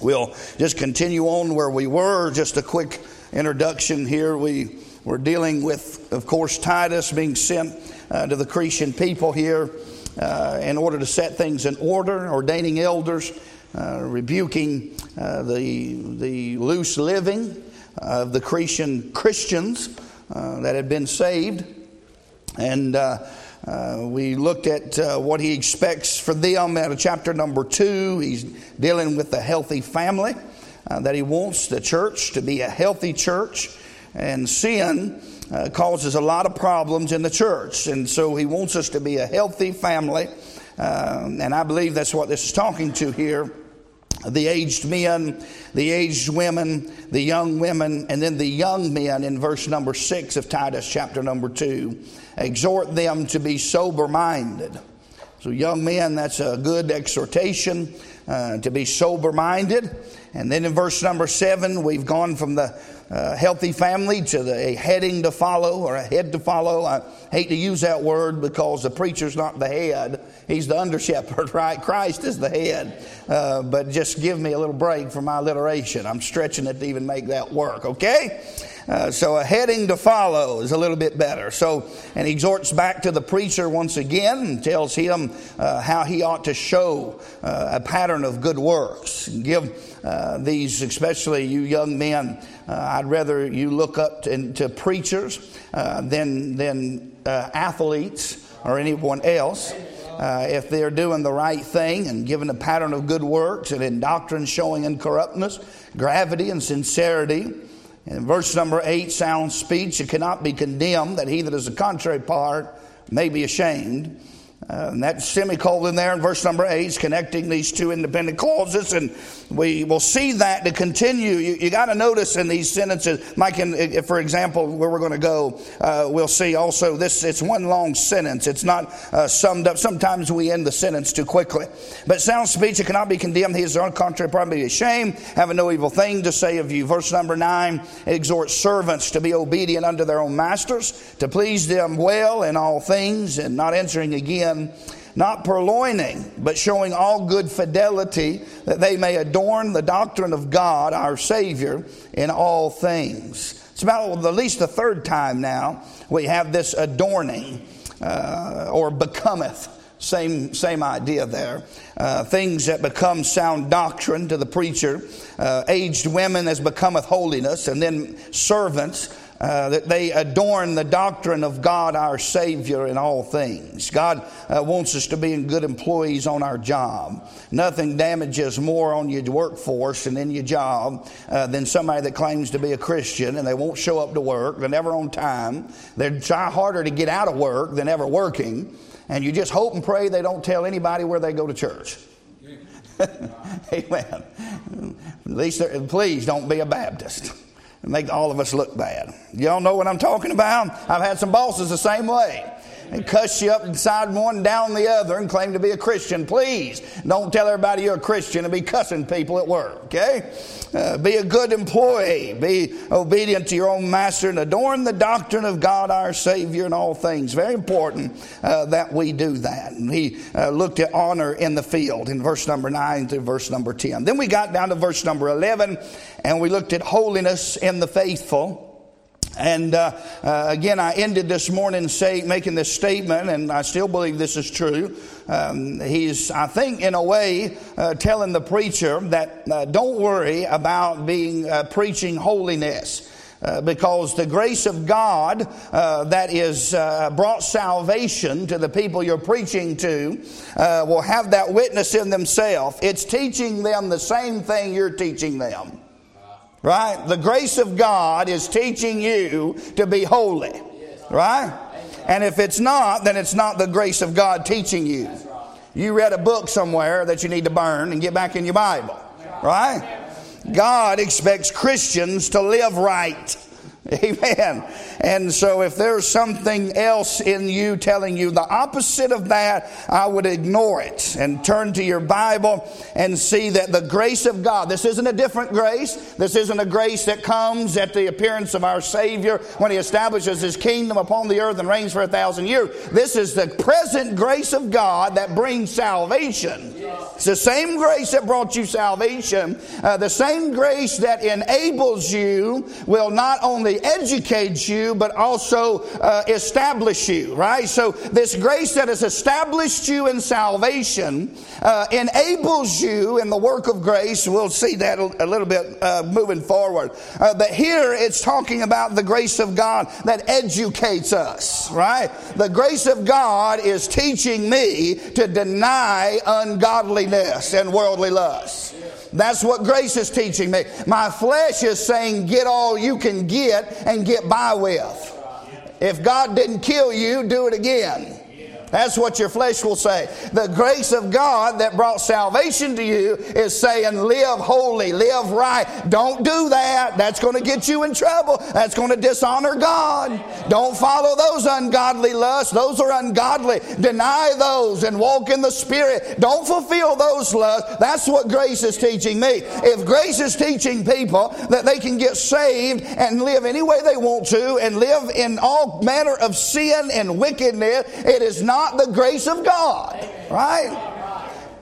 We'll just continue on where we were. Just a quick introduction here. We were dealing with, of course, Titus being sent uh, to the Cretan people here uh, in order to set things in order, ordaining elders, uh, rebuking uh, the, the loose living of the Cretan Christians uh, that had been saved. And uh, uh, we looked at uh, what he expects for them out of chapter number two. He's dealing with the healthy family, uh, that he wants the church to be a healthy church. And sin uh, causes a lot of problems in the church. And so he wants us to be a healthy family. Um, and I believe that's what this is talking to here the aged men, the aged women, the young women, and then the young men in verse number six of Titus chapter number two. Exhort them to be sober minded. So, young men, that's a good exhortation uh, to be sober minded. And then in verse number seven, we've gone from the uh, healthy family to the, a heading to follow or a head to follow. I hate to use that word because the preacher's not the head, he's the under shepherd, right? Christ is the head. Uh, but just give me a little break for my alliteration. I'm stretching it to even make that work, okay? Uh, so a heading to follow is a little bit better. So, and he exhorts back to the preacher once again and tells him uh, how he ought to show uh, a pattern of good works. Give uh, these, especially you young men, uh, I'd rather you look up to, to preachers uh, than than athletes or anyone else. Uh, if they're doing the right thing and giving a pattern of good works and in doctrine showing incorruptness, gravity, and sincerity, in verse number 8, sound speech, it cannot be condemned that he that is a contrary part may be ashamed. Uh, and that semicolon there in verse number 8 is connecting these two independent clauses, and we will see that to continue. You, you got to notice in these sentences, Mike, in, for example, where we're going to go, uh, we'll see also this, it's one long sentence. It's not uh, summed up. Sometimes we end the sentence too quickly. But sound speech, it cannot be condemned. He is on contrary, probably ashamed, having no evil thing to say of you. Verse number 9, it exhorts servants to be obedient unto their own masters, to please them well in all things, and not answering again not purloining, but showing all good fidelity, that they may adorn the doctrine of God, our Savior, in all things. It's about at least the third time now we have this adorning uh, or becometh. Same, same idea there. Uh, things that become sound doctrine to the preacher, uh, aged women as becometh holiness, and then servants uh, that they adorn the doctrine of God our Savior in all things. God uh, wants us to be in good employees on our job. Nothing damages more on your workforce and in your job uh, than somebody that claims to be a Christian and they won't show up to work. They're never on time. They try harder to get out of work than ever working. And you just hope and pray they don't tell anybody where they go to church. Amen. At least, please don't be a Baptist and make all of us look bad. Y'all know what I'm talking about? I've had some bosses the same way and cuss you up inside one, down the other, and claim to be a Christian. Please don't tell everybody you're a Christian and be cussing people at work, okay? Uh, be a good employee. Be obedient to your own master and adorn the doctrine of God our Savior in all things. Very important uh, that we do that. And he uh, looked at honor in the field in verse number 9 through verse number 10. Then we got down to verse number 11 and we looked at holiness in the faithful. And uh, uh, again, I ended this morning say, making this statement, and I still believe this is true. Um, he's, I think, in a way, uh, telling the preacher that uh, don't worry about being uh, preaching holiness. Uh, because the grace of God uh, that is uh, brought salvation to the people you're preaching to will have that witness in themselves. It's teaching them the same thing you're teaching them. Right? The grace of God is teaching you to be holy. Right? And if it's not, then it's not the grace of God teaching you. You read a book somewhere that you need to burn and get back in your Bible. Right? God expects Christians to live right. Amen. And so, if there's something else in you telling you the opposite of that, I would ignore it and turn to your Bible and see that the grace of God, this isn't a different grace. This isn't a grace that comes at the appearance of our Savior when He establishes His kingdom upon the earth and reigns for a thousand years. This is the present grace of God that brings salvation It's the same grace that brought you salvation. Uh, the same grace that enables you will not only educate you, but also uh, establish you, right? So, this grace that has established you in salvation uh, enables you in the work of grace. We'll see that a, little bit uh, moving forward. Uh, but here it's talking about the grace of God that educates us, right? The grace of God is teaching me to deny ungodliness and worldly lust. That's what grace is teaching me. My flesh is saying, get all you can get and get by with. If God didn't kill you, do it again. That's what your flesh will say. The grace of God that brought salvation to you is saying, live holy, live right. Don't do that. That's going to get you in trouble. That's going to dishonor God. Don't follow those ungodly lusts. Those are ungodly. Deny those and walk in the Spirit. Don't fulfill those lusts. That's what grace is teaching me. If grace is teaching people that they can get saved and live any way they want to and live in all manner of sin and wickedness, it is not not the grace of God, right?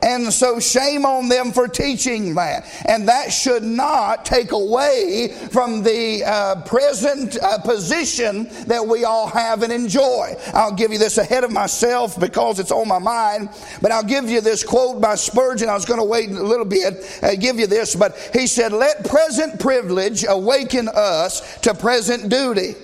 And so, shame on them for teaching that. And that should not take away from the uh, present uh, position that we all have and enjoy. I'll give you this ahead of myself because it's on my mind, but I'll give you this quote by Spurgeon. I was going to wait a little bit, uh, give you this, but he said, Let present privilege awaken us to present duty.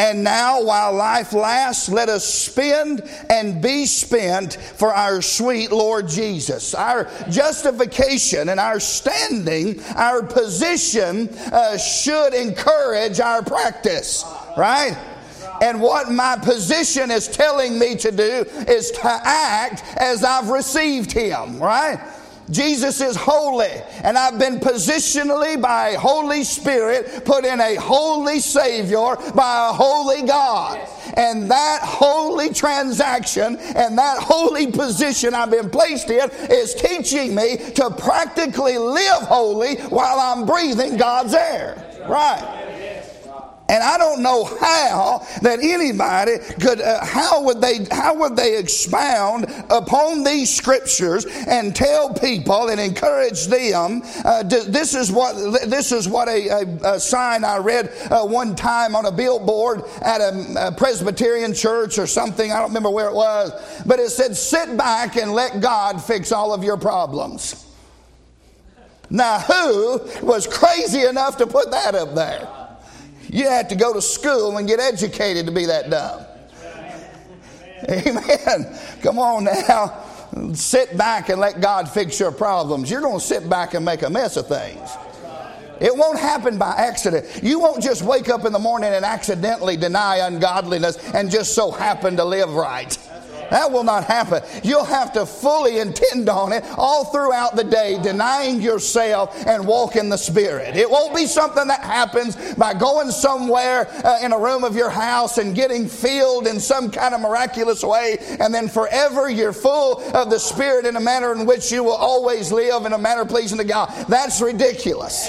And now, while life lasts, let us spend and be spent for our sweet Lord Jesus. Our justification and our standing, our position uh, should encourage our practice, right? And what my position is telling me to do is to act as I've received Him, right? Jesus is holy, and I've been positionally by Holy Spirit put in a holy Savior by a holy God. And that holy transaction and that holy position I've been placed in is teaching me to practically live holy while I'm breathing God's air. Right. And I don't know how that anybody could, uh, how would they, how would they expound upon these scriptures and tell people and encourage them? Uh, this is what, this is what a, a, a sign I read uh, one time on a billboard at a, a Presbyterian church or something. I don't remember where it was, but it said, sit back and let God fix all of your problems. Now, who was crazy enough to put that up there? You had to go to school and get educated to be that dumb. Amen. Come on now. Sit back and let God fix your problems. You're going to sit back and make a mess of things. It won't happen by accident. You won't just wake up in the morning and accidentally deny ungodliness and just so happen to live right. That will not happen. You'll have to fully intend on it all throughout the day, denying yourself and walk in the Spirit. It won't be something that happens by going somewhere uh, in a room of your house and getting filled in some kind of miraculous way, and then forever you're full of the Spirit in a manner in which you will always live in a manner pleasing to God. That's ridiculous.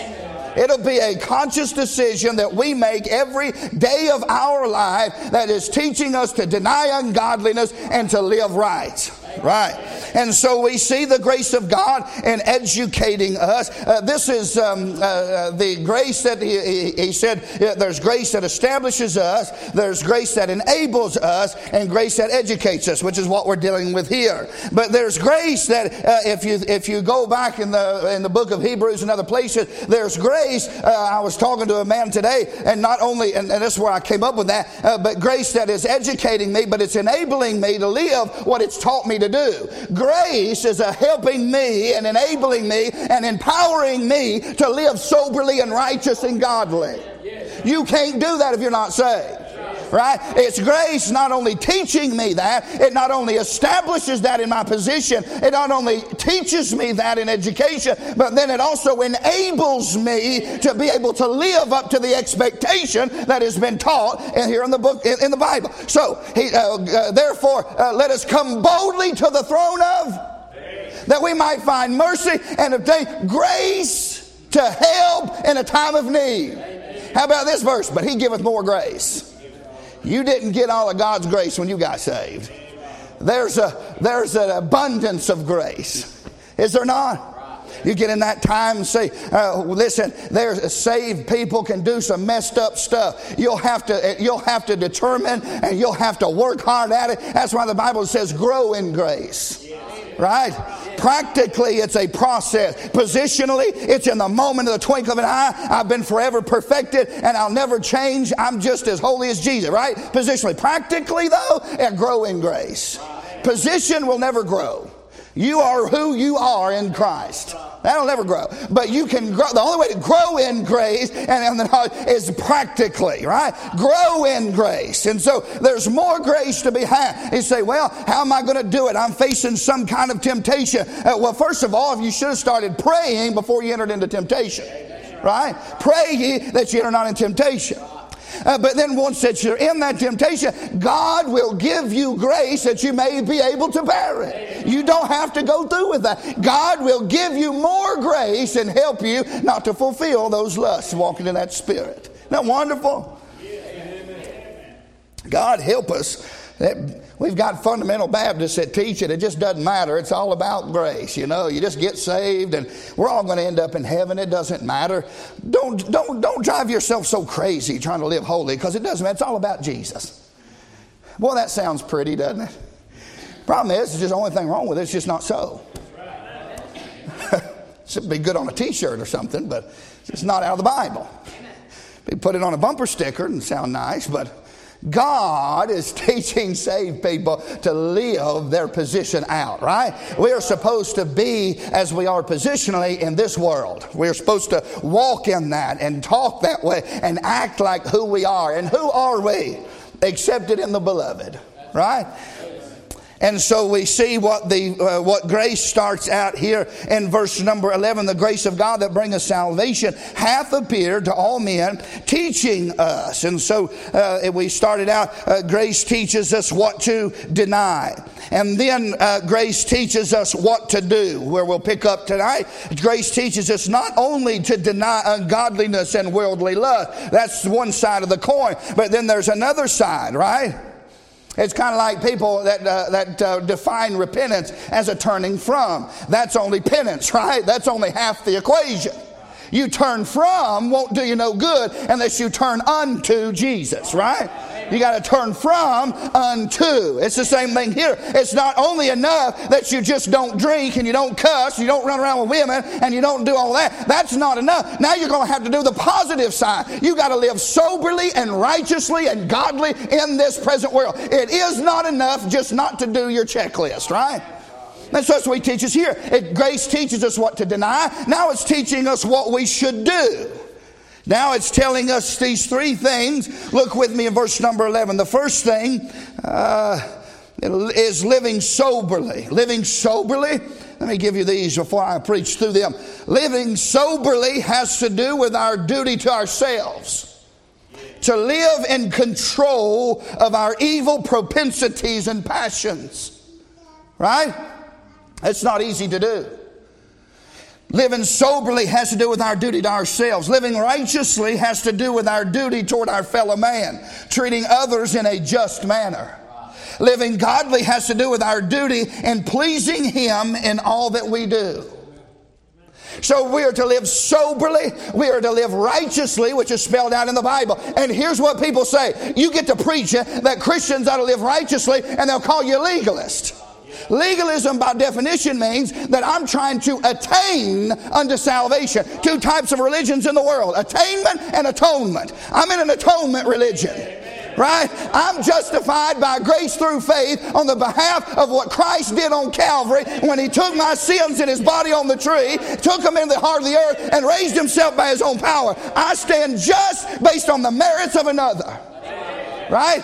It'll be a conscious decision that we make every day of our life that is teaching us to deny ungodliness and to live right. Right. And so we see the grace of God in educating us. Uh, this is um, uh, uh the grace that he, he, said there's grace that establishes us, there's grace that enables us, and grace that educates us, which is what we're dealing with here. But there's grace that uh, if you if you go back in the in the book of Hebrews and other places, there's grace. Uh, I was talking to a man today, and not only, and, and that's where I came up with that, uh, but grace that is educating me, but it's enabling me to live what it's taught me to do. Grace is a helping me and enabling me and empowering me to live soberly and righteous and godly. You can't do that if you're not saved right? It's grace not only teaching me that, it not only establishes that in my position, it not only teaches me that in education, but then it also enables me to be able to live up to the expectation that has been taught here in the book, in, the Bible. So, he, uh, uh, therefore, uh, let us come boldly to the throne of that we might find mercy and obtain grace to help in a time of need. How about this verse? But he giveth more grace. You didn't get all of God's grace when you got saved. There's a there's an abundance of grace. Is there not? You get in that time and say, uh, listen, there's saved people can do some messed up stuff. You'll have to, you'll have to determine and you'll have to work hard at it. That's why the Bible says grow in grace. Right? Practically, it's a process. Positionally, it's in the moment of the twinkle of an eye. I've been forever perfected and I'll never change. I'm just as holy as Jesus, right? Positionally. Practically, though, it grow in grace. Position will never grow. You are who you are in Christ. That'll never grow. But you can grow. The only way to grow in grace and, the knowledge is practically, right? Grow in grace. And so there's more grace to be had. You say, well, how am I going to do it? I'm facing some kind of temptation. Uh, well, first of all, you should have started praying before you entered into temptation, right? Pray ye that you enter not in temptation. Uh, but then once that you're in that temptation, God will give you grace that you may be able to bear it. You don't have to go through with that. God will give you more grace and help you not to fulfill those lusts walking in that spirit. Isn't that wonderful? God help us. We've got fundamental Baptists that teach it. It just doesn't matter. It's all about grace. You know, you just get saved and we're all going to end up in heaven. It doesn't matter. Don't, don't, don't drive yourself so crazy trying to live holy because it doesn't matter. It's all about Jesus. Well, that sounds pretty, doesn't it? Problem is, it's just the only thing wrong with it. It's just not so. It'd be good on a t shirt or something, but it's not out of the Bible. We put it on a bumper sticker and sound nice, but God is teaching saved people to live their position out, right? We are supposed to be as we are positionally in this world. We're supposed to walk in that and talk that way and act like who we are. And who are we? Accepted in the beloved, right? And so we see what the uh, what grace starts out here in verse number 11 the grace of God that bringeth salvation hath appeared to all men teaching us. And so uh, we started out uh, grace teaches us what to deny. And then uh, grace teaches us what to do, where we'll pick up tonight. Grace teaches us not only to deny ungodliness and worldly lust, that's one side of the coin, but then there's another side, right? It's kind of like people that, uh, that uh, define repentance as a turning from. That's only penance, right? That's only half the equation. You turn from won't do you no good unless you turn unto Jesus, right? You got to turn from unto. It's the same thing here. It's not only enough that you just don't drink and you don't cuss, you don't run around with women, and you don't do all that. That's not enough. Now you're going to have to do the positive side. You got to live soberly and righteously and godly in this present world. It is not enough just not to do your checklist, right? That's what he teaches here. It, grace teaches us what to deny. Now it's teaching us what we should do. Now it's telling us these three things. Look with me in verse number 11. The first thing uh, is living soberly. Living soberly. Let me give you these before I preach through them. Living soberly has to do with our duty to ourselves. To live in control of our evil propensities and passions. Right? It's not easy to do. Living soberly has to do with our duty to ourselves. Living righteously has to do with our duty toward our fellow man, treating others in a just manner. Living godly has to do with our duty in pleasing Him in all that we do. So we are to live soberly, we are to live righteously, which is spelled out in the Bible. And here's what people say you get to preach that Christians ought to live righteously, and they'll call you a legalist. Legalism, by definition, means that I'm trying to attain unto salvation. Two types of religions in the world attainment and atonement. I'm in an atonement religion right? I'm justified by grace through faith on the behalf of what Christ did on Calvary when He took my sins in His body on the tree, took them in the heart of the earth, and raised Himself by His own power. I stand just based on the merits of another, right?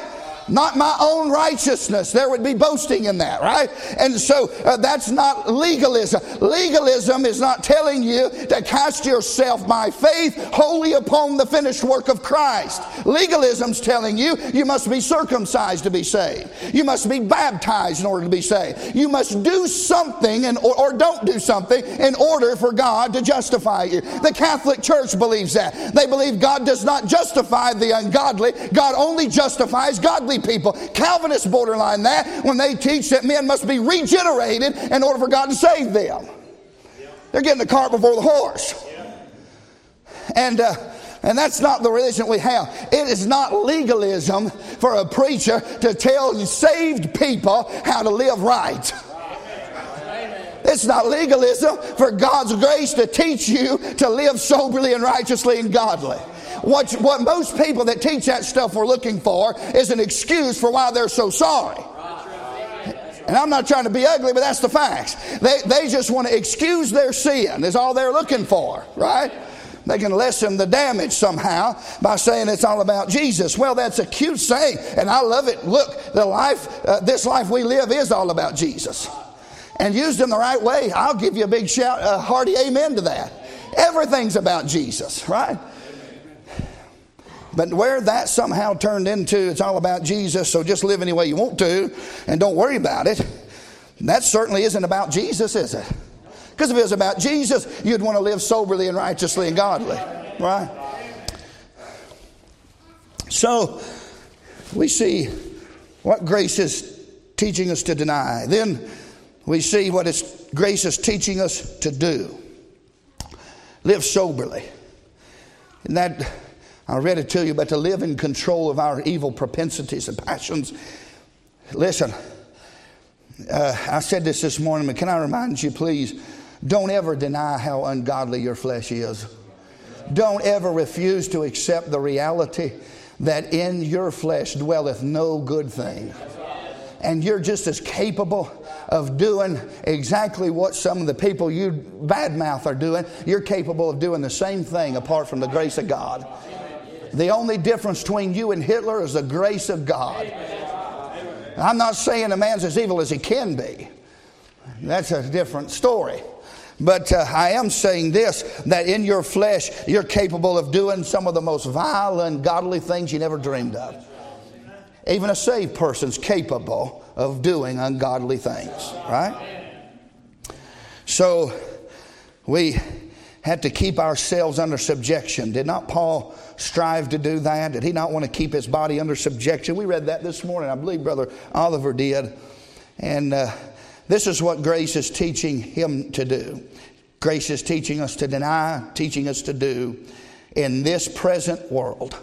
Not my own righteousness. There would be boasting in that, right? And so uh, that's not legalism. Legalism is not telling you to cast yourself by faith wholly upon the finished work of Christ. Legalism's telling you you must be circumcised to be saved. You must be baptized in order to be saved. You must do something and, or, or don't do something in order for God to justify you. The Catholic Church believes that. They believe God does not justify the ungodly. God only justifies godly people. Calvinists borderline that when they teach that men must be regenerated in order for God to save them. They're getting the cart before the horse. And, uh, and that's not the religion we have. It is not legalism for a preacher to tell saved people how to live right. It's not legalism for God's grace to teach you to live soberly and righteously and godly. What, what most people that teach that stuff are looking for is an excuse for why they're so sorry. And I'm not trying to be ugly, but that's the facts. They, they just want to excuse their sin, is all they're looking for, right? They can lessen the damage somehow by saying it's all about Jesus. Well, that's a cute saying, and I love it. Look, the life, uh, this life we live is all about Jesus. And used in the right way, I'll give you a big shout, a hearty amen to that. Everything's about Jesus, right? But where that somehow turned into it's all about Jesus, so just live any way you want to and don't worry about it, that certainly isn't about Jesus, is it? Because if it was about Jesus, you'd want to live soberly and righteously and godly, right? So we see what grace is teaching us to deny. Then we see what is, grace is teaching us to do. Live soberly. And that, I read it to you, but to live in control of our evil propensities and passions. Listen, uh, I said this this morning, but can I remind you, please, don't ever deny how ungodly your flesh is. Don't ever refuse to accept the reality that in your flesh dwelleth no good thing. And you're just as capable of doing exactly what some of the people you badmouth are doing, you're capable of doing the same thing apart from the grace of God. The only difference between you and Hitler is the grace of God. I'm not saying a man's as evil as he can be. That's a different story. But uh, I am saying this that in your flesh, you're capable of doing some of the most vile and godly things you never dreamed of. Even a saved person's capable of doing ungodly things, right? So we had to keep ourselves under subjection. Did not Paul strive to do that? Did he not want to keep his body under subjection? We read that this morning. I believe Brother Oliver did. And uh, this is what grace is teaching him to do. Grace is teaching us to deny, teaching us to do in this present world.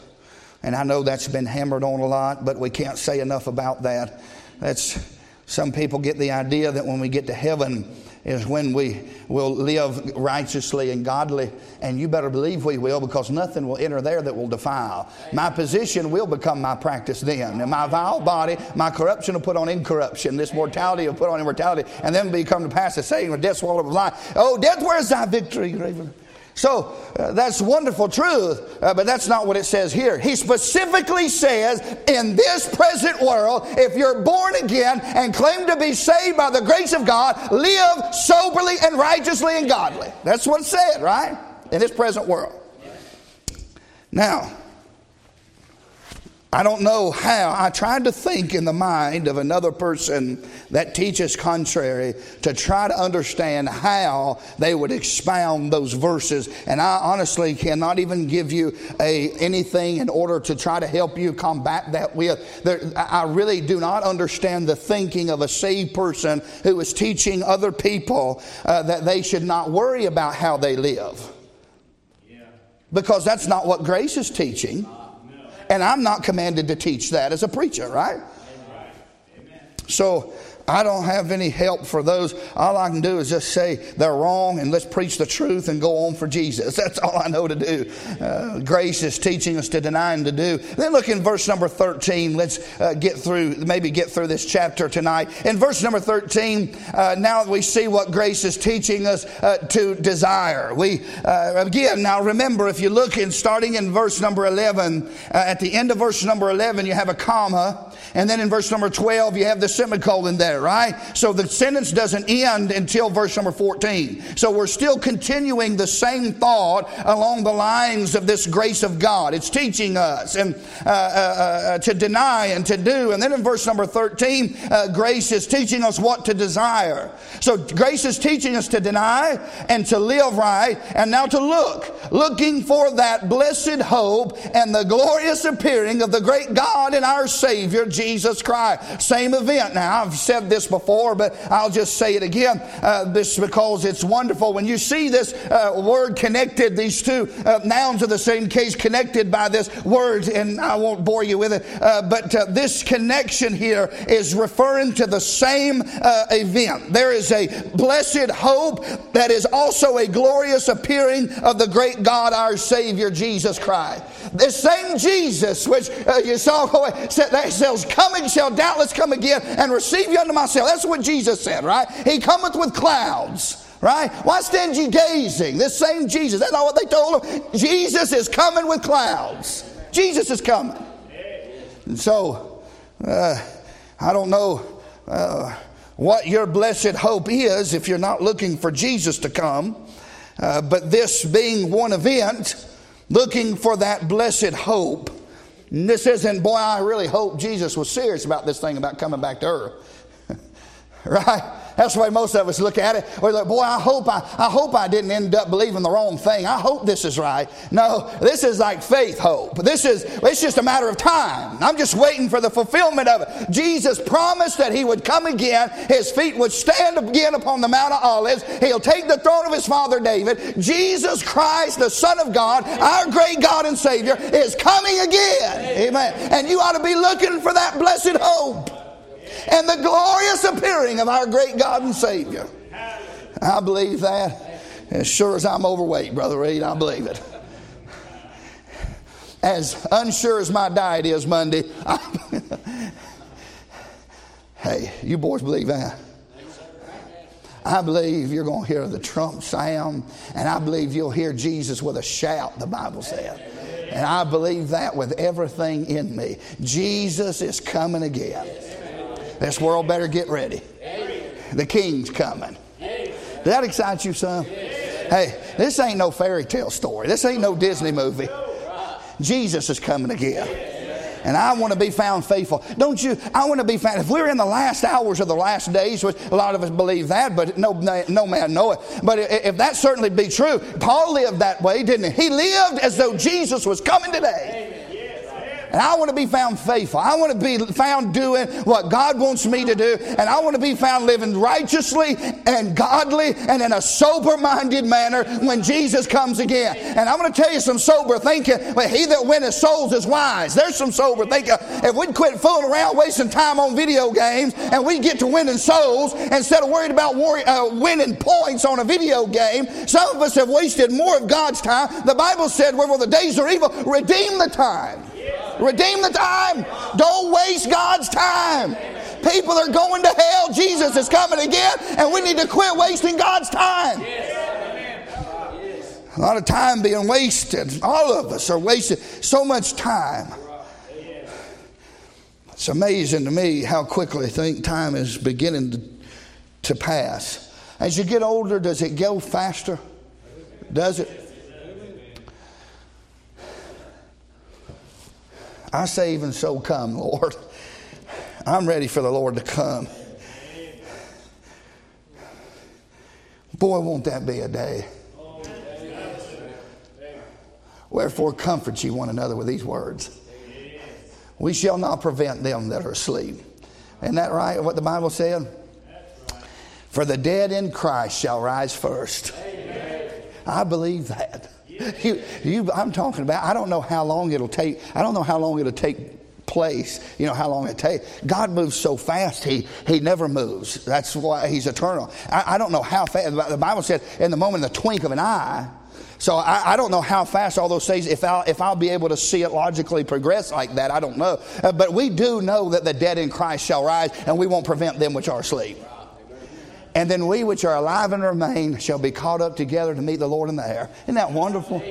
And I know that's been hammered on a lot, but we can't say enough about that. That's some people get the idea that when we get to heaven is when we will live righteously and godly. And you better believe we will because nothing will enter there that will defile. My position will become my practice then. And my vile body, my corruption will put on incorruption. This mortality will put on immortality. And then become to pass the saying death swallowed of life. Oh, death, where's thy victory, Raven? So uh, that's wonderful truth, uh, but that's not what it says here. He specifically says, in this present world, if you're born again and claim to be saved by the grace of God, live soberly and righteously and godly. That's what it said, right? In this present world. Now, I don't know how. I tried to think in the mind of another person that teaches contrary to try to understand how they would expound those verses. And I honestly cannot even give you a, anything in order to try to help you combat that with. There, I really do not understand the thinking of a saved person who is teaching other people uh, that they should not worry about how they live. Because that's not what grace is teaching. And I'm not commanded to teach that as a preacher, right? So I don't have any help for those. All I can do is just say they're wrong and let's preach the truth and go on for Jesus. That's all I know to do. Uh, grace is teaching us to deny and to do. Then look in verse number 13. Let's uh, get through, maybe get through this chapter tonight. In verse number 13, uh, now we see what grace is teaching us uh, to desire. We, uh, again, now remember, if you look in starting in verse number 11, uh, at the end of verse number 11, you have a comma. And then in verse number 12, you have the semicolon there, right? So the sentence doesn't end until verse number 14. So we're still continuing the same thought along the lines of this grace of God. It's teaching us and uh, uh, uh, to deny and to do. And then in verse number 13, uh, grace is teaching us what to desire. So grace is teaching us to deny and to live right and now to look, looking for that blessed hope and the glorious appearing of the great God and our Savior Savior Jesus Christ. Same event. Now, I've said this before, but I'll just say it again. Uh, this because it's wonderful. When you see this uh, word connected, these two uh, nouns of the same case connected by this word, and I won't bore you with it, uh, but uh, this connection here is referring to the same uh, event. There is a blessed hope that is also a glorious appearing of the great God, our Savior, Jesus Christ. This same Jesus, which you saw, that says, coming shall doubtless come again and receive you unto myself. That's what Jesus said, right? He cometh with clouds. Right? Why stand ye gazing? This same Jesus. That's not what they told him. Jesus is coming with clouds. Jesus is coming. And so, uh, I don't know uh, what your blessed hope is if you're not looking for Jesus to come. Uh, but this being one event, looking for that blessed hope. This isn't, boy, I really hope Jesus was serious about this thing about coming back to earth. right? That's the way most of us look at it. We're like, boy, I hope I, I hope I didn't end up believing the wrong thing. I hope this is right. No, this is like faith hope. This is it's just a matter of time. I'm just waiting for the fulfillment of it. Jesus promised that he would come again. His feet would stand again upon the Mount of Olives. He'll take the throne of his father David. Jesus Christ, the Son of God, our great God and Savior, is coming again. Amen. And you ought to be looking for that blessed hope and the glorious appearing of our great God and Savior. I believe that. As sure as I'm overweight, Brother Reed, I believe it. As unsure as my diet is Monday, hey, you boys believe that? I believe you're going to hear the trump sound, and I believe you'll hear Jesus with a shout, the Bible said. And I believe that with everything in me. Jesus is coming again. This world better get ready. The king's coming. That excite you, son? Hey, this ain't no fairy tale story. This ain't no Disney movie. Jesus is coming again. And I want to be found faithful. Don't you? I want to be found. If we're in the last hours of the last days, which a lot of us believe that, but no, no man know it. But if that certainly be true, Paul lived that way, didn't he? He lived as though Jesus was coming today. And I want to be found faithful. I want to be found doing what God wants me to do. And I want to be found living righteously and godly and in a sober minded manner when Jesus comes again. And I'm going to tell you some sober thinking. Well, he that winneth souls is wise. There's some sober thinking. If we'd quit fooling around wasting time on video games and we get to winning souls instead of worried about uh, winning points on a video game, some of us have wasted more of God's time. The Bible said, where the days are evil, redeem the time. Redeem the time. Don't waste God's time. People are going to hell. Jesus is coming again, and we need to quit wasting God's time. A lot of time being wasted. All of us are wasting so much time. It's amazing to me how quickly I think time is beginning to, to pass. As you get older, does it go faster? Does it? I say, even so, come, Lord. I'm ready for the Lord to come. Boy, won't that be a day. Wherefore, comfort ye one another with these words. We shall not prevent them that are asleep. Isn't that right? What the Bible said? For the dead in Christ shall rise first. I believe that. You, you, I'm talking about, I don't know how long it'll take. I don't know how long it'll take place, you know, how long it takes. God moves so fast, he, he never moves. That's why he's eternal. I, I don't know how fast. The Bible said, in the moment, the twink of an eye, so I, I, don't know how fast all those things, if I'll, if I'll be able to see it logically progress like that, I don't know. Uh, but we do know that the dead in Christ shall rise, and we won't prevent them which are asleep. And then we which are alive and remain shall be caught up together to meet the Lord in the air. Isn't that wonderful?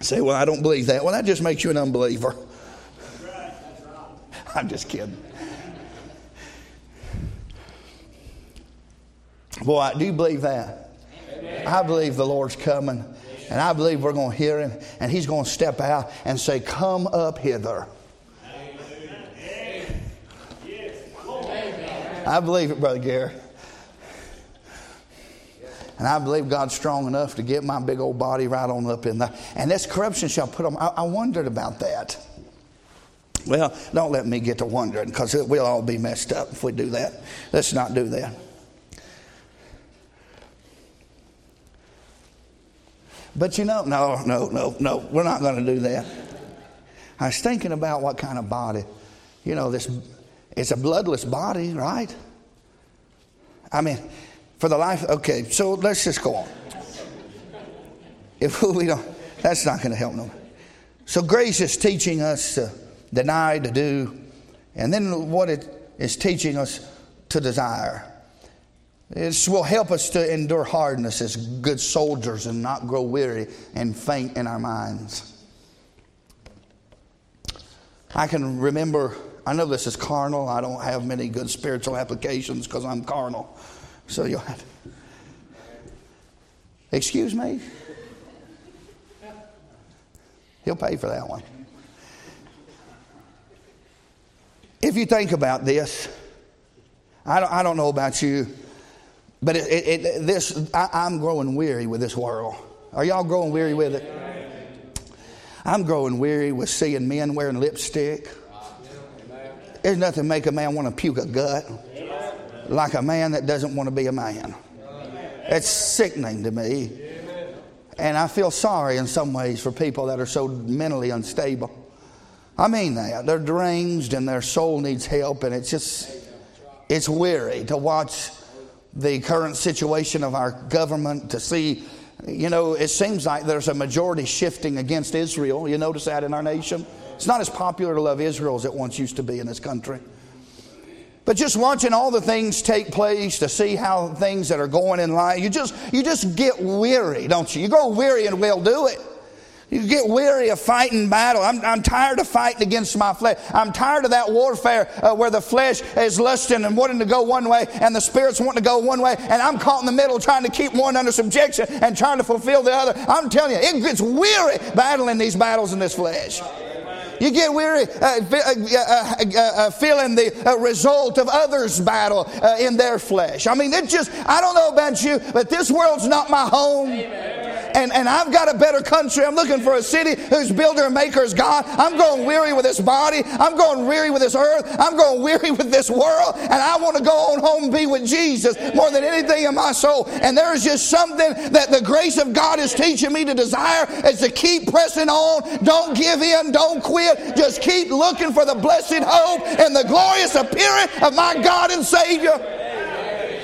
Say, well, I don't believe that. Well, that just makes you an unbeliever. I'm just kidding. Boy, I do believe that? I believe the Lord's coming. And I believe we're going to hear him. And he's going to step out and say, Come up hither. I believe it, Brother Gary. And I believe God's strong enough to get my big old body right on up in there. And this corruption shall put on. I, I wondered about that. Well, don't let me get to wondering because we'll all be messed up if we do that. Let's not do that. But you know, no, no, no, no, we're not going to do that. I was thinking about what kind of body. You know, this it's a bloodless body, right? I mean, for the life. Okay, so let's just go on. If we don't, that's not going to help no. So grace is teaching us to deny, to do, and then what it is teaching us to desire. This will help us to endure hardness as good soldiers and not grow weary and faint in our minds. I can remember, I know this is carnal. I don't have many good spiritual applications because I'm carnal. So you'll have. Excuse me? He'll pay for that one. If you think about this, I don't, I don't know about you, but it, it, it, this I, I'm growing weary with this world. Are y'all growing weary with it? I'm growing weary with seeing men wearing lipstick. There's nothing make a man want to puke a gut like a man that doesn't want to be a man. It's sickening to me. And I feel sorry in some ways for people that are so mentally unstable. I mean that. They're deranged and their soul needs help, and it's just, it's weary to watch the current situation of our government, to see you know, it seems like there's a majority shifting against Israel. You notice that in our nation? It's not as popular to love Israel as it once used to be in this country. But just watching all the things take place to see how things that are going in life, you just you just get weary, don't you? You grow weary and we'll do it. You get weary of fighting battle. I'm, I'm tired of fighting against my flesh. I'm tired of that warfare uh, where the flesh is lusting and wanting to go one way and the spirit's wanting to go one way and I'm caught in the middle trying to keep one under subjection and trying to fulfill the other. I'm telling you, it gets weary battling these battles in this flesh. You get weary uh, uh, uh, uh, feeling the result of others' battle in their flesh. I mean, it just, I don't know about you, but this world's not my home. And, and I've got a better country. I'm looking for a city whose builder and maker is God. I'm growing weary with this body. I'm growing weary with this earth. I'm growing weary with this world. And I want to go on home and be with Jesus more than anything in my soul. And there is just something that the grace of God is teaching me to desire is to keep pressing on. Don't give in. Don't quit. Just keep looking for the blessed hope and the glorious appearance of my God and Savior.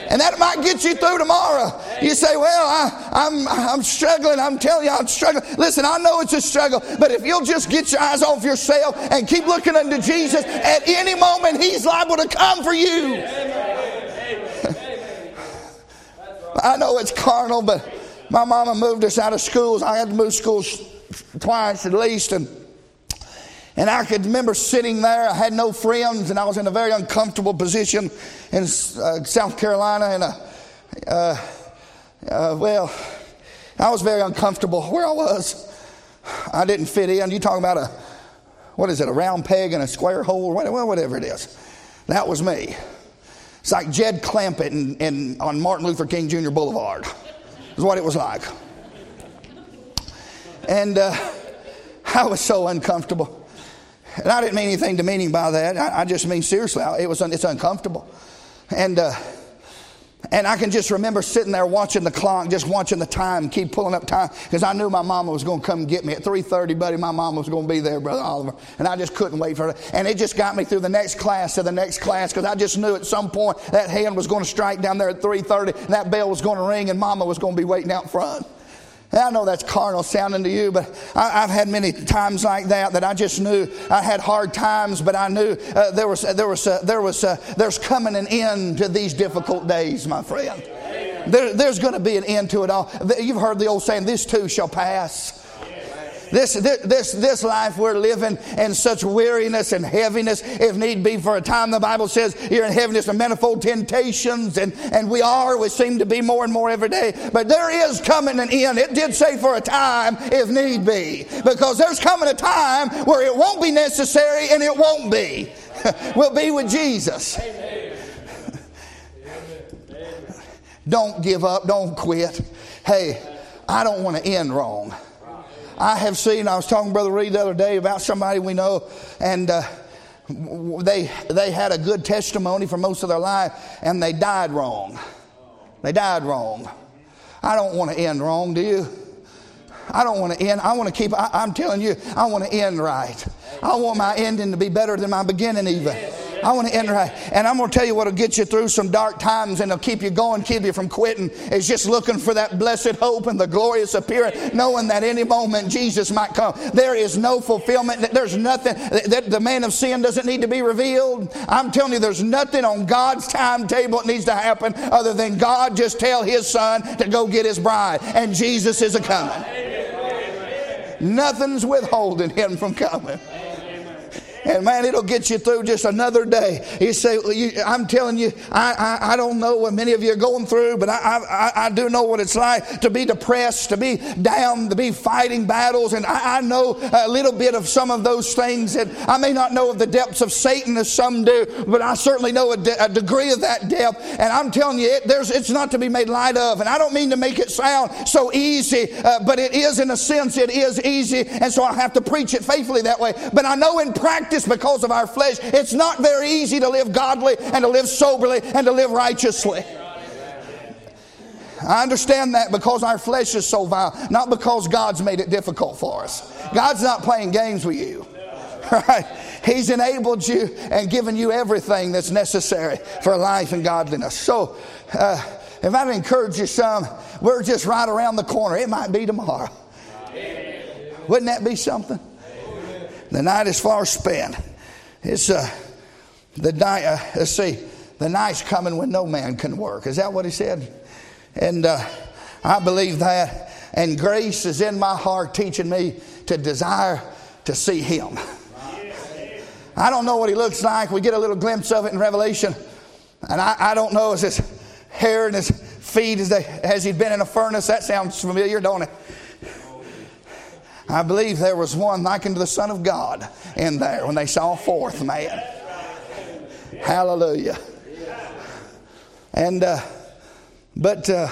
And that might get you through tomorrow. You say, Well, I, am I'm, I'm struggling. I'm telling you, I'm struggling. Listen, I know it's a struggle, but if you'll just get your eyes off yourself and keep looking unto Jesus, at any moment, He's liable to come for you. I know it's carnal, but my mama moved us out of schools. I had to move schools twice at least. And and I could remember sitting there. I had no friends, and I was in a very uncomfortable position in uh, South Carolina. And uh, uh, uh, well, I was very uncomfortable where I was. I didn't fit in. You talking about a what is it? A round peg in a square hole, well, whatever it is. That was me. It's like Jed Clampett in, in, on Martin Luther King Jr. Boulevard. Is what it was like. And uh, I was so uncomfortable. And I didn't mean anything demeaning by that. I, I just mean seriously, it was it's uncomfortable. And uh, and I can just remember sitting there watching the clock, just watching the time, keep pulling up time, because I knew my mama was going to come get me at 3:30, buddy. My mama was going to be there, brother Oliver, and I just couldn't wait for her. And it just got me through the next class to the next class, because I just knew at some point that hand was going to strike down there at 3:30, and that bell was going to ring, and mama was going to be waiting out front. I know that's carnal sounding to you, but I, have had many times like that that I just knew I had hard times, but I knew uh, there was there was uh, there was uh, there's coming an end to these difficult days, my friend. There, there's going to be an end to it all. You've heard the old saying, "This too shall pass." This, this, this life we're living in such weariness and heaviness, if need be, for a time. The Bible says you're in heaviness and manifold temptations, and, and we are. We seem to be more and more every day. But there is coming an end. It did say for a time, if need be, because there's coming a time where it won't be necessary and it won't be. we'll be with Jesus. don't give up. Don't quit. Hey, I don't want to end wrong. I have seen, I was talking to Brother Reed the other day about somebody we know, and uh, they, they had a good testimony for most of their life and they died wrong. They died wrong. I don't want to end wrong, do you? I don't want to end. I want to keep, I, am telling you, I want to end right. I want my ending to be better than my beginning, even. I want to enter. right. And I'm going to tell you what will get you through some dark times and it'll keep you going, keep you from quitting, is just looking for that blessed hope and the glorious appearance, knowing that any moment Jesus might come. There is no fulfillment. There's nothing that the man of sin doesn't need to be revealed. I'm telling you, there's nothing on God's timetable that needs to happen other than God just tell his son to go get his bride. And Jesus is a coming. Nothing's withholding him from coming. And man, it'll get you through just another day. You say, I'm telling you, I, I, I don't know what many of you are going through, but I, I, I do know what it's like to be depressed, to be down, to be fighting battles. And I, I know a little bit of some of those things. And I may not know of the depths of Satan as some do, but I certainly know a, de- a degree of that depth. And I'm telling you, it, it's not to be made light of. And I don't mean to make it sound so easy, uh, but it is in a sense, it is easy. And so I have to preach it faithfully that way. But I know in practice, practice because of our flesh. It's not very easy to live godly and to live soberly and to live righteously. I understand that because our flesh is so vile, not because God's made it difficult for us. God's not playing games with you. Right? He's enabled you and given you everything that's necessary for life and godliness. So, uh, if I'd encourage you some, we're just right around the corner. It might be tomorrow. Wouldn't that be something? The night is far spent. It's uh, the night. Uh, let's see, the night's coming when no man can work. Is that what he said? And uh, I believe that. And grace is in my heart, teaching me to desire to see Him. I don't know what He looks like. We get a little glimpse of it in Revelation, and I, I don't know. Is his hair and his feet as, they, has he been in a furnace? That sounds familiar, don't it? I believe there was one like unto the Son of God in there when they saw a fourth man. Hallelujah. And, uh, but, uh,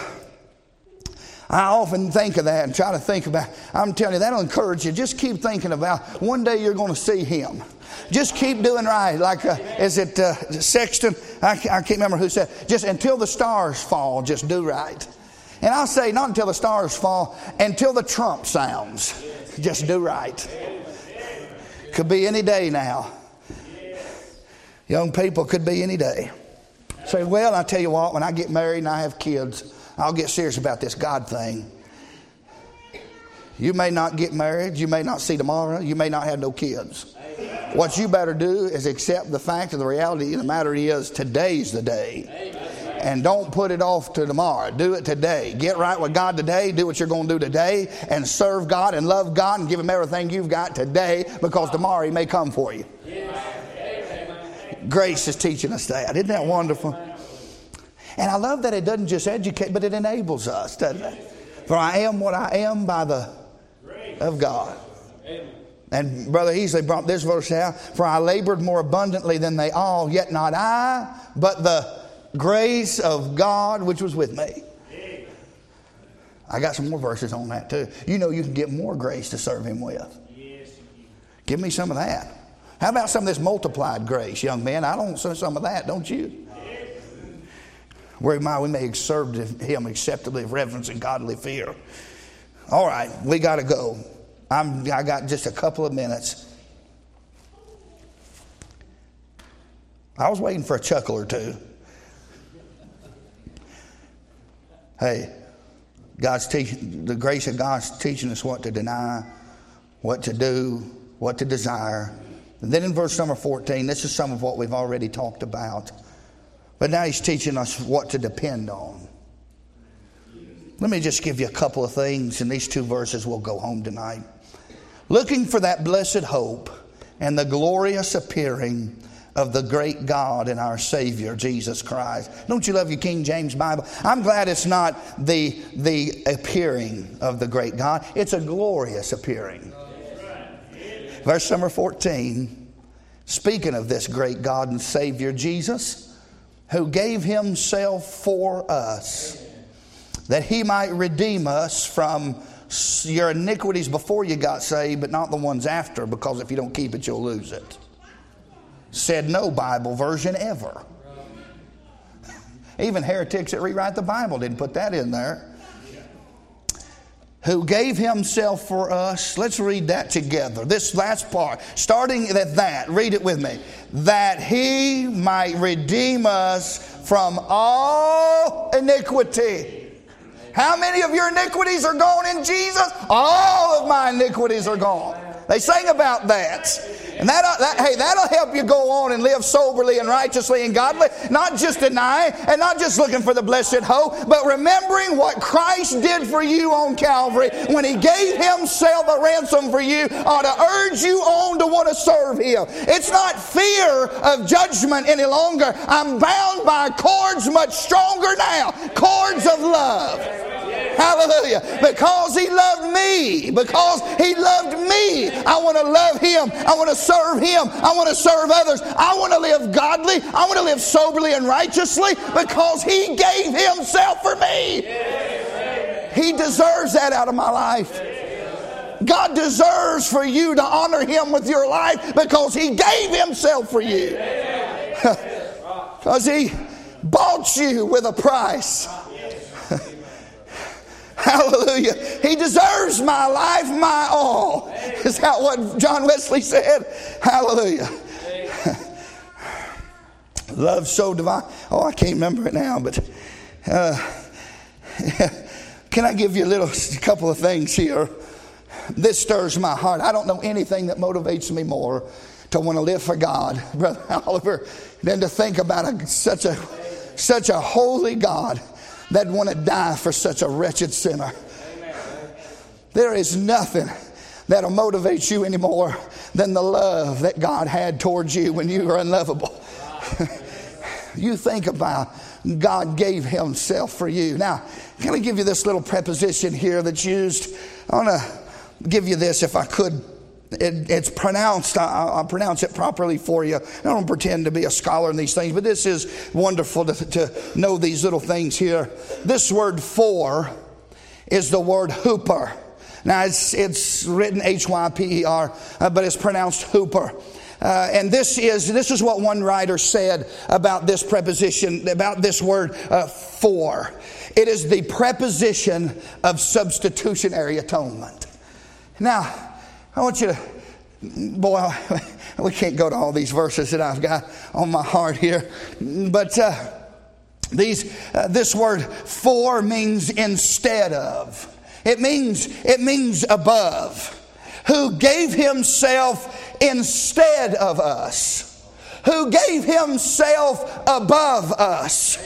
I often think of that and try to think about. I'm telling you, that'll encourage you. Just keep thinking about one day you're going to see Him. Just keep doing right. Like, uh, is it uh, Sexton? I, I can't remember who said. Just until the stars fall, just do right. And I'll say, not until the stars fall, until the trump sounds. Just do right. Could be any day now. Young people could be any day. Say, well, I tell you what, when I get married and I have kids, I'll get serious about this God thing. You may not get married, you may not see tomorrow, you may not have no kids. What you better do is accept the fact of the reality of the matter is today's the day and don't put it off to tomorrow. Do it today. Get right with God today. Do what you're going to do today and serve God and love God and give Him everything you've got today because tomorrow He may come for you. Grace is teaching us that. Isn't that wonderful? And I love that it doesn't just educate, but it enables us, doesn't it? For I am what I am by the of God. And Brother Easley brought this verse out. For I labored more abundantly than they all, yet not I, but the grace of God which was with me. I got some more verses on that too. You know you can get more grace to serve Him with. Give me some of that. How about some of this multiplied grace, young man? I don't see some of that, don't you? Where we may serve Him acceptably with reverence and godly fear. All right, we got to go. I'm, I got just a couple of minutes. I was waiting for a chuckle or two. Hey, God's teaching, the grace of God's teaching us what to deny, what to do, what to desire. And then in verse number 14, this is some of what we've already talked about. But now he's teaching us what to depend on. Let me just give you a couple of things, and these two verses will go home tonight. Looking for that blessed hope and the glorious appearing of the great God and our Savior, Jesus Christ. Don't you love your King James Bible? I'm glad it's not the, the appearing of the great God, it's a glorious appearing. Verse number 14, speaking of this great God and Savior, Jesus, who gave himself for us, that he might redeem us from your iniquities before you got saved, but not the ones after, because if you don't keep it, you'll lose it said no Bible version ever. Even heretics that rewrite the Bible didn't put that in there. Who gave himself for us. Let's read that together. This last part, starting at that, read it with me. That he might redeem us from all iniquity. How many of your iniquities are gone in Jesus? All of my iniquities are gone. They sang about that. And that, uh, that, hey, that'll help you go on and live soberly and righteously and godly. Not just denying and not just looking for the blessed hope, but remembering what Christ did for you on Calvary when He gave Himself a ransom for you ought to urge you on to want to serve Him. It's not fear of judgment any longer. I'm bound by cords much stronger now, cords of love. Hallelujah. Because he loved me. Because he loved me. I want to love him. I want to serve him. I want to serve others. I want to live godly. I want to live soberly and righteously because he gave himself for me. He deserves that out of my life. God deserves for you to honor him with your life because he gave himself for you. Because he bought you with a price. Hallelujah. He deserves my life, my all. Is that what John Wesley said? Hallelujah. Love so divine. Oh, I can't remember it now, but uh, can I give you a little a couple of things here? This stirs my heart. I don't know anything that motivates me more to want to live for God, Brother Oliver, than to think about a, such a such a holy God that want to die for such a wretched sinner. There is nothing that'll motivate you anymore than the love that God had towards you when you were unlovable. you think about God gave Himself for you. Now, can to give you this little preposition here that's used. I want to give you this if I could it, it's pronounced, I, will pronounce it properly for you. I don't pretend to be a scholar in these things, but this is wonderful to, to know these little things here. This word for is the word hooper. Now, it's, it's written H Y P E R, uh, but it's pronounced hooper. Uh, and this is this is what one writer said about this preposition, about this word uh, for. It is the preposition of substitutionary atonement. Now, I want you to, boy, we can't go to all these verses that I've got on my heart here, but uh, these, uh, this word for means instead of. It means, it means above. Who gave himself instead of us. Who gave himself above us.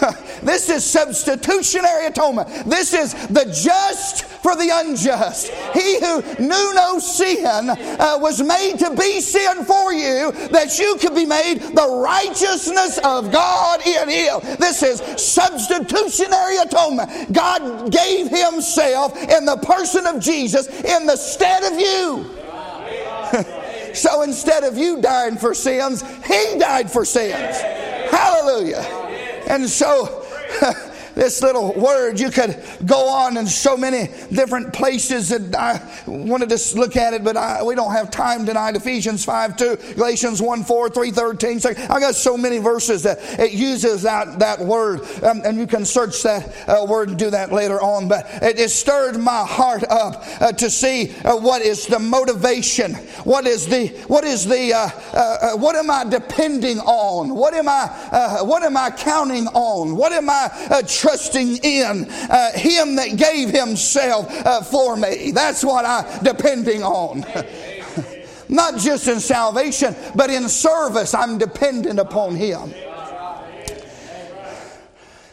this is substitutionary atonement. This is the just for the unjust. He who knew no sin uh, was made to be sin for you that you could be made the righteousness of God in him. This is substitutionary atonement. God gave himself in the person of Jesus in the stead of you. so instead of you dying for sins, he died for sins. Hallelujah. And so, this little word, you could go on in so many different places that I wanted to look at it, but I, we don't have time tonight. Ephesians 5 2, Galatians 1 4, 3 13. So I got so many verses that it uses that, that word, um, and you can search that uh, word and do that later on. But it, it stirred my heart up uh, to see uh, what is the motivation, what is the, what is the, uh, uh, uh, what am I depending on? What am I, what am I counting on? What am I trusting in uh, Him that gave Himself uh, for me. That's what I'm depending on. Not just in salvation, but in service, I'm dependent upon Him.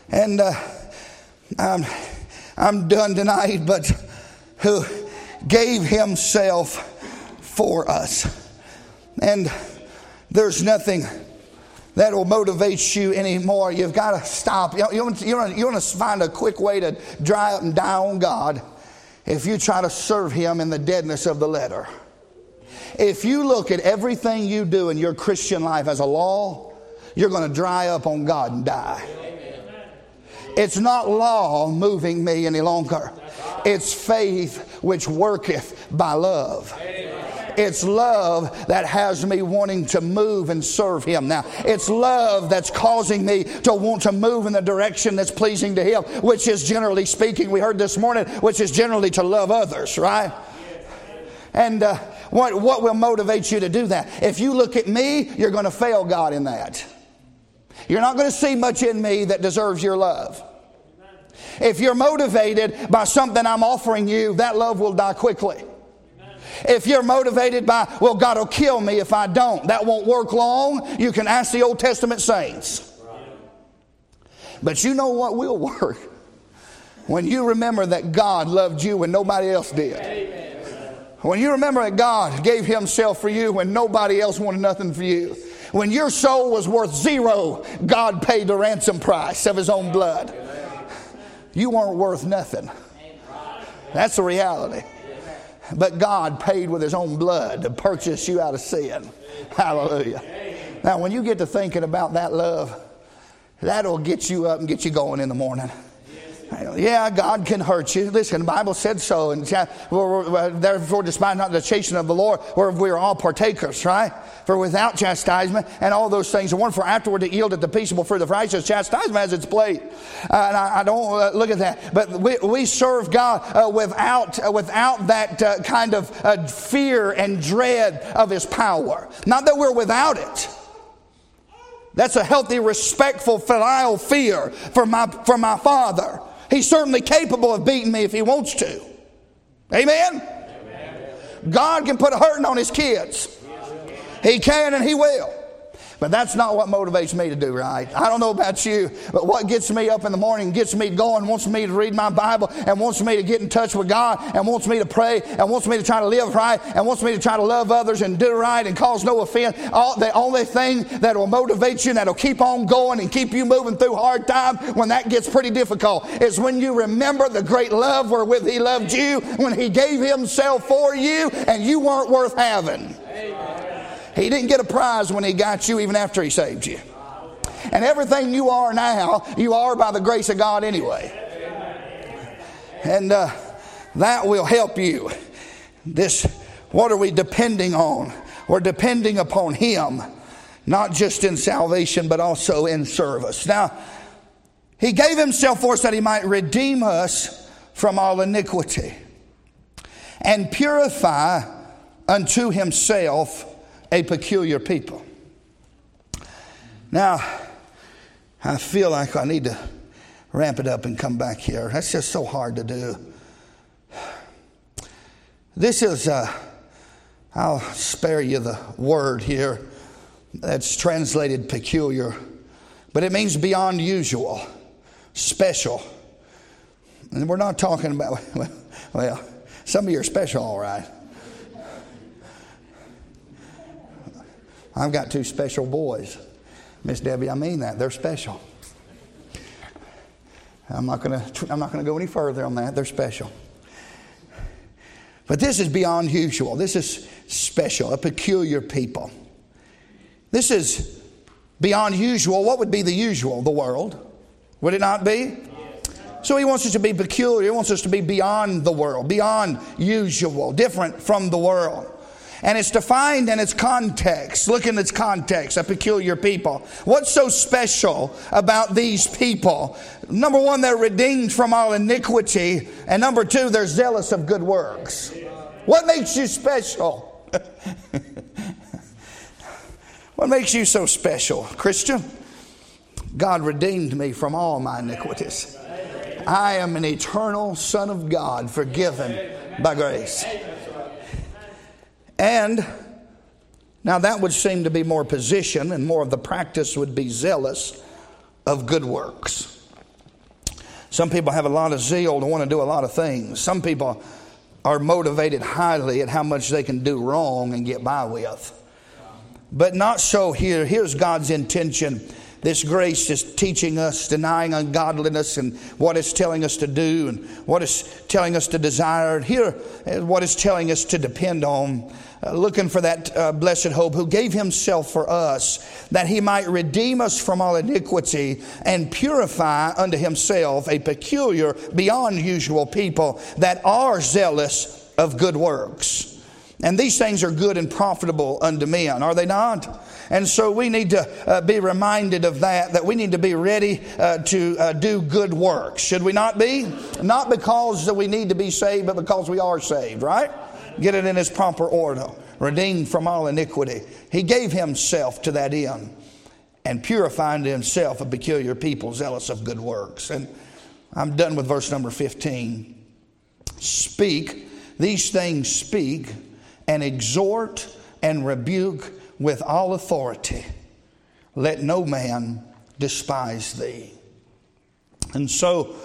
And uh, I'm, I'm done tonight, but who gave Himself for us. And there's nothing that will motivate you anymore. You've got to stop. You, you, you, want to find a quick way to dry up and die on God if you try to serve Him in the deadness of the letter. If you look at everything you do in your Christian life as a law, you're going to dry up on God and die. It's not law moving me any longer. It's faith which worketh by love. It's love that has me wanting to move and serve Him. Now, it's love that's causing me to want to move in the direction that's pleasing to Him, which is generally speaking, we heard this morning, which is generally to love others, right? And uh, what, what will motivate you to do that? If you look at me, you're going to fail God in that. You're not going to see much in me that deserves your love. If you're motivated by something I'm offering you, that love will die quickly. If you're motivated by, well, God will kill me if I don't, that won't work long. You can ask the Old Testament saints. But you know what will work? When you remember that God loved you when nobody else did. When you remember that God gave Himself for you when nobody else wanted nothing for you. When your soul was worth zero, God paid the ransom price of His own blood. You weren't worth nothing. That's the reality. But God paid with His own blood to purchase you out of sin. Hallelujah. Now, when you get to thinking about that love, that'll get you up and get you going in the morning. Yeah, God can hurt you. Listen, the Bible said so. And therefore, despite not the chastening of the Lord, we are all partakers, right? For without chastisement and all those things, one for afterward to yield at the peaceable fruit of righteousness, chastisement has its place. Uh, and I, I don't uh, look at that. But we, we serve God uh, without, uh, without that uh, kind of uh, fear and dread of His power. Not that we're without it. That's a healthy, respectful, filial fear for my, for my Father. He's certainly capable of beating me if he wants to. Amen? Amen. God can put a hurting on his kids. He can and he will. But that's not what motivates me to do right. I don't know about you, but what gets me up in the morning, gets me going, wants me to read my Bible, and wants me to get in touch with God, and wants me to pray, and wants me to try to live right, and wants me to try to love others and do right and cause no offense. All, the only thing that will motivate you and that'll keep on going and keep you moving through hard times when that gets pretty difficult is when you remember the great love wherewith He loved you, when He gave Himself for you, and you weren't worth having. He didn't get a prize when He got you, even after He saved you. And everything you are now, you are by the grace of God anyway. And uh, that will help you. This, what are we depending on? We're depending upon Him, not just in salvation, but also in service. Now, He gave Himself for us that He might redeem us from all iniquity and purify unto Himself a peculiar people. Now, I feel like I need to ramp it up and come back here. That's just so hard to do. This is, uh, I'll spare you the word here that's translated peculiar, but it means beyond usual, special. And we're not talking about, well, some of you are special, all right. I've got two special boys. Miss Debbie, I mean that. They're special. I'm not going to I'm not going to go any further on that. They're special. But this is beyond usual. This is special, a peculiar people. This is beyond usual. What would be the usual? The world. Would it not be? So he wants us to be peculiar. He wants us to be beyond the world, beyond usual, different from the world. And it's defined in its context. Look in its context, a peculiar people. What's so special about these people? Number one, they're redeemed from all iniquity. And number two, they're zealous of good works. What makes you special? what makes you so special, Christian? God redeemed me from all my iniquities. I am an eternal Son of God, forgiven by grace. And now that would seem to be more position, and more of the practice would be zealous of good works. Some people have a lot of zeal to want to do a lot of things. Some people are motivated highly at how much they can do wrong and get by with. But not so here. Here's God's intention this grace is teaching us, denying ungodliness and what it's telling us to do and what it's telling us to desire. Here, what it's telling us to depend on. Uh, looking for that uh, blessed hope who gave himself for us that he might redeem us from all iniquity and purify unto himself a peculiar, beyond usual people that are zealous of good works. And these things are good and profitable unto men, are they not? And so we need to uh, be reminded of that, that we need to be ready uh, to uh, do good works. Should we not be? Not because we need to be saved, but because we are saved, right? Get it in its proper order. Redeemed from all iniquity. He gave himself to that end and purified himself a peculiar people, zealous of good works. And I'm done with verse number 15. Speak, these things speak, and exhort and rebuke with all authority. Let no man despise thee. And so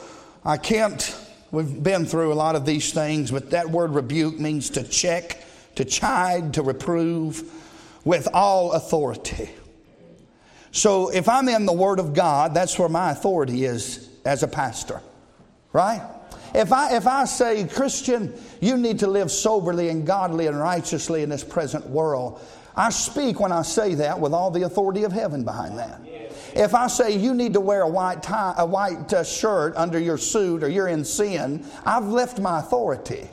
I can't, we've been through a lot of these things, but that word rebuke means to check, to chide, to reprove with all authority. So if I'm in the Word of God, that's where my authority is as a pastor, right? If I, if I say, Christian, you need to live soberly and godly and righteously in this present world, I speak when I say that with all the authority of heaven behind that. If I say you need to wear a white tie, a white uh, shirt under your suit or you're in sin, I've left my authority.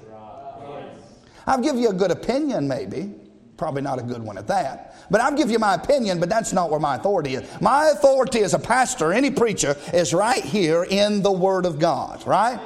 I'll give you a good opinion, maybe. Probably not a good one at that. But I'll give you my opinion, but that's not where my authority is. My authority as a pastor, any preacher, is right here in the Word of God, right?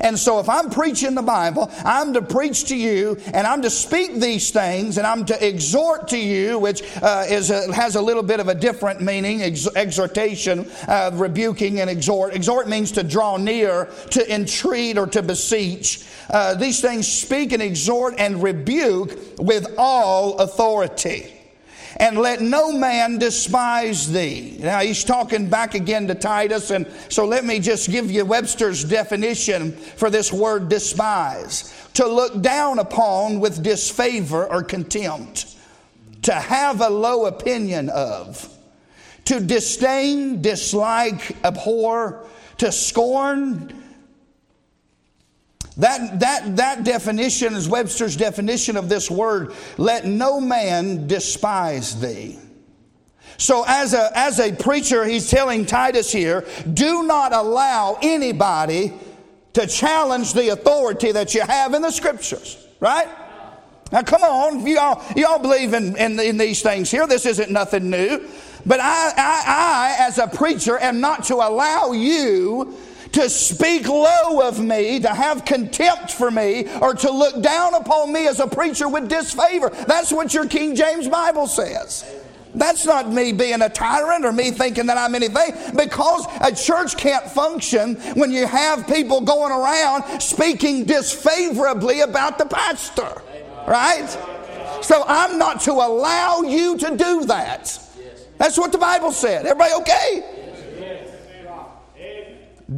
And so if I'm preaching the Bible, I'm to preach to you and I'm to speak these things and I'm to exhort to you, which uh, is a, has a little bit of a different meaning ex- exhortation, uh, rebuking, and exhort. Exhort means to draw near, to entreat, or to beseech. Uh, these things speak and exhort and rebuke with all authority and let no man despise thee. Now he's talking back again to Titus, and so let me just give you Webster's definition for this word despise. To look down upon with disfavor or contempt, to have a low opinion of, to disdain, dislike, abhor, to scorn, that, that, that definition is Webster's definition of this word let no man despise thee. So, as a, as a preacher, he's telling Titus here do not allow anybody to challenge the authority that you have in the scriptures, right? Now, come on, you all, you all believe in, in, in these things here. This isn't nothing new. But I, I, I, as a preacher, am not to allow you to speak low of me, to have contempt for me, or to look down upon me as a preacher with disfavor. That's what your King James Bible says. That's not me being a tyrant or me thinking that I'm anything because a church can't function when you have people going around speaking disfavorably about the pastor. Right? So I'm not to allow you to do that. That's what the Bible said. Everybody okay?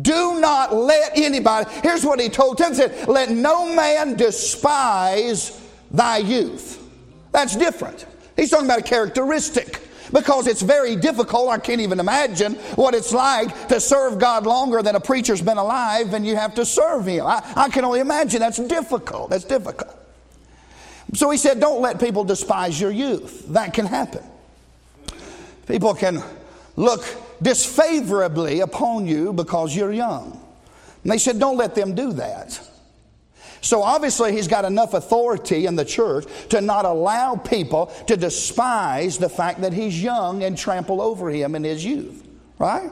Do not let anybody, here's what he told Timothy, said, let no man despise thy youth. That's different. He's talking about a characteristic because it's very difficult. I can't even imagine what it's like to serve God longer than a preacher's been alive and you have to serve him. I, I can only imagine that's difficult. That's difficult. So he said, Don't let people despise your youth. That can happen. People can look disfavorably upon you because you're young. And they said, Don't let them do that. So obviously, he's got enough authority in the church to not allow people to despise the fact that he's young and trample over him in his youth, right?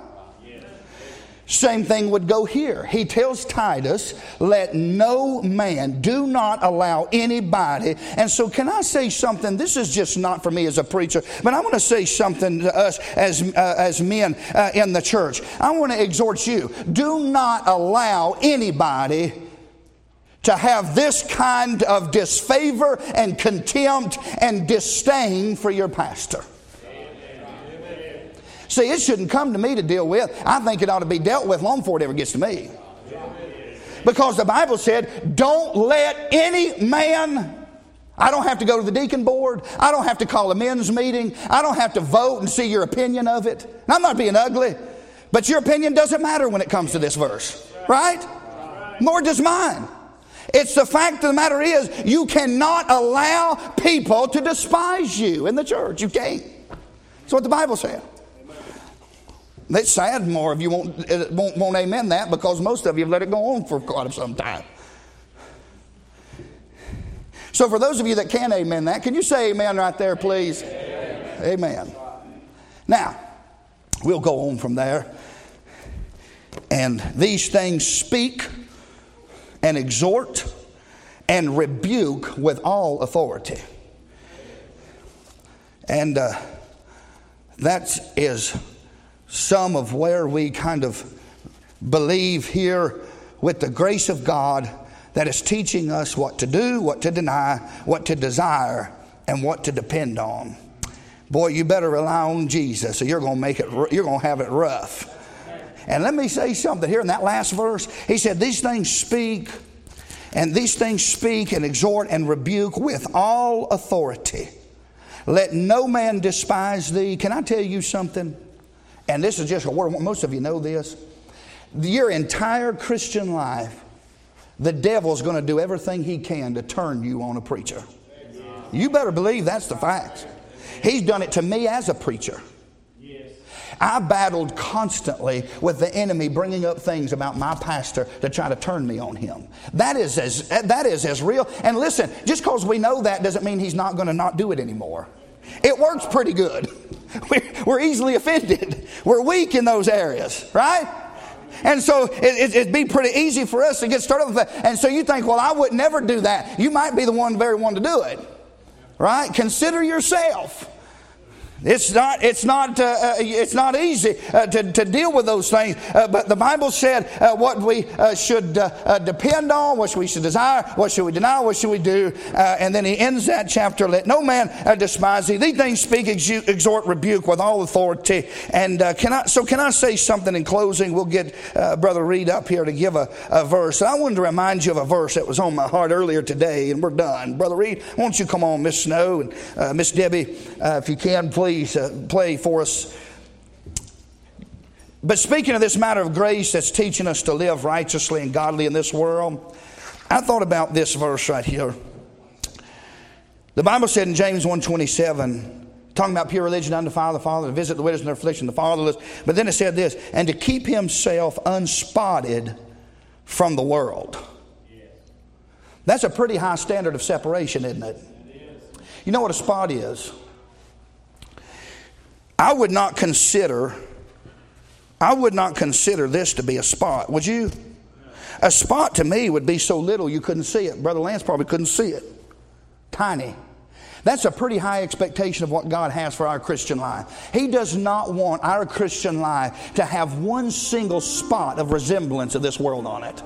Same thing would go here. He tells Titus, let no man, do not allow anybody. And so, can I say something? This is just not for me as a preacher, but I want to say something to us as, uh, as men uh, in the church. I want to exhort you do not allow anybody to have this kind of disfavor and contempt and disdain for your pastor. See, it shouldn't come to me to deal with. I think it ought to be dealt with long before it ever gets to me. Because the Bible said, don't let any man I don't have to go to the deacon board. I don't have to call a men's meeting. I don't have to vote and see your opinion of it. And I'm not being ugly, but your opinion doesn't matter when it comes to this verse, right? Nor does mine. It's the fact of the matter is, you cannot allow people to despise you in the church. You can't. That's what the Bible said. It's sad more if you won't, won't, won't amen that because most of you have let it go on for quite some time. So, for those of you that can amen that, can you say amen right there, please? Amen. amen. Now, we'll go on from there. And these things speak and exhort and rebuke with all authority. And uh, that is some of where we kind of believe here with the grace of God that is teaching us what to do, what to deny, what to desire, and what to depend on. Boy, you better rely on Jesus or you're going to make it you're going to have it rough. And let me say something here in that last verse. He said these things speak and these things speak and exhort and rebuke with all authority. Let no man despise thee. Can I tell you something? And this is just a word, most of you know this. Your entire Christian life, the devil's going to do everything he can to turn you on a preacher. You better believe that's the facts. He's done it to me as a preacher. I battled constantly with the enemy bringing up things about my pastor to try to turn me on him. That is as, that is as real. And listen, just because we know that doesn't mean he's not going to not do it anymore. It works pretty good. We're easily offended. We're weak in those areas, right? And so it, would be pretty easy for us to get started with that. And so you think, well, I would never do that. You might be the one, very one to do it, right? Consider yourself. It's not, it's not, uh, uh, it's not easy uh, to, to deal with those things. Uh, but the Bible said uh, what we uh, should depend on, what we should desire, what should we deny, what should we do. and then he ends that chapter, let no man despise thee. These things speak, exhort, rebuke with all authority. And can I, so can I say something in closing? We'll get Brother Reed up here to give a, a verse. I wanted to remind you of a verse that was on my heart earlier today, and we're done. Brother Reed, won't you come on, Miss Snow and Miss Debbie, if you can, please please uh, play for us. But speaking of this matter of grace that's teaching us to live righteously and godly in this world, I thought about this verse right here. The Bible said in James 1:27, talking about pure religion undefiled the Father, to visit the widows in their affliction, the fatherless. But then it said this, and to keep himself unspotted from the world. That's a pretty high standard of separation, isn't it? You know what a spot is? I would not consider I would not consider this to be a spot, would you? A spot to me would be so little you couldn't see it. Brother Lance probably couldn't see it. Tiny. That's a pretty high expectation of what God has for our Christian life. He does not want our Christian life to have one single spot of resemblance of this world on it.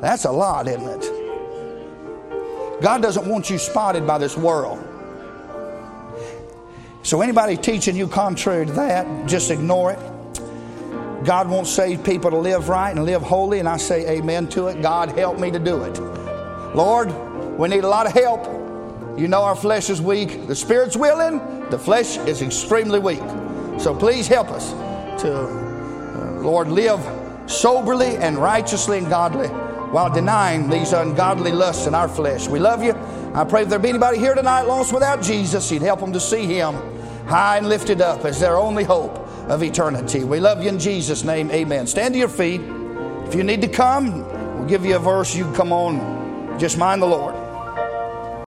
That's a lot, isn't it? God doesn't want you spotted by this world. So, anybody teaching you contrary to that, just ignore it. God won't save people to live right and live holy, and I say amen to it. God, help me to do it. Lord, we need a lot of help. You know our flesh is weak. The spirit's willing, the flesh is extremely weak. So please help us to, uh, Lord, live soberly and righteously and godly while denying these ungodly lusts in our flesh. We love you. I pray if there be anybody here tonight lost without Jesus, you'd help them to see him high and lifted up as their only hope of eternity. We love you in Jesus' name. Amen. Stand to your feet. If you need to come, we'll give you a verse. You come on. Just mind the Lord.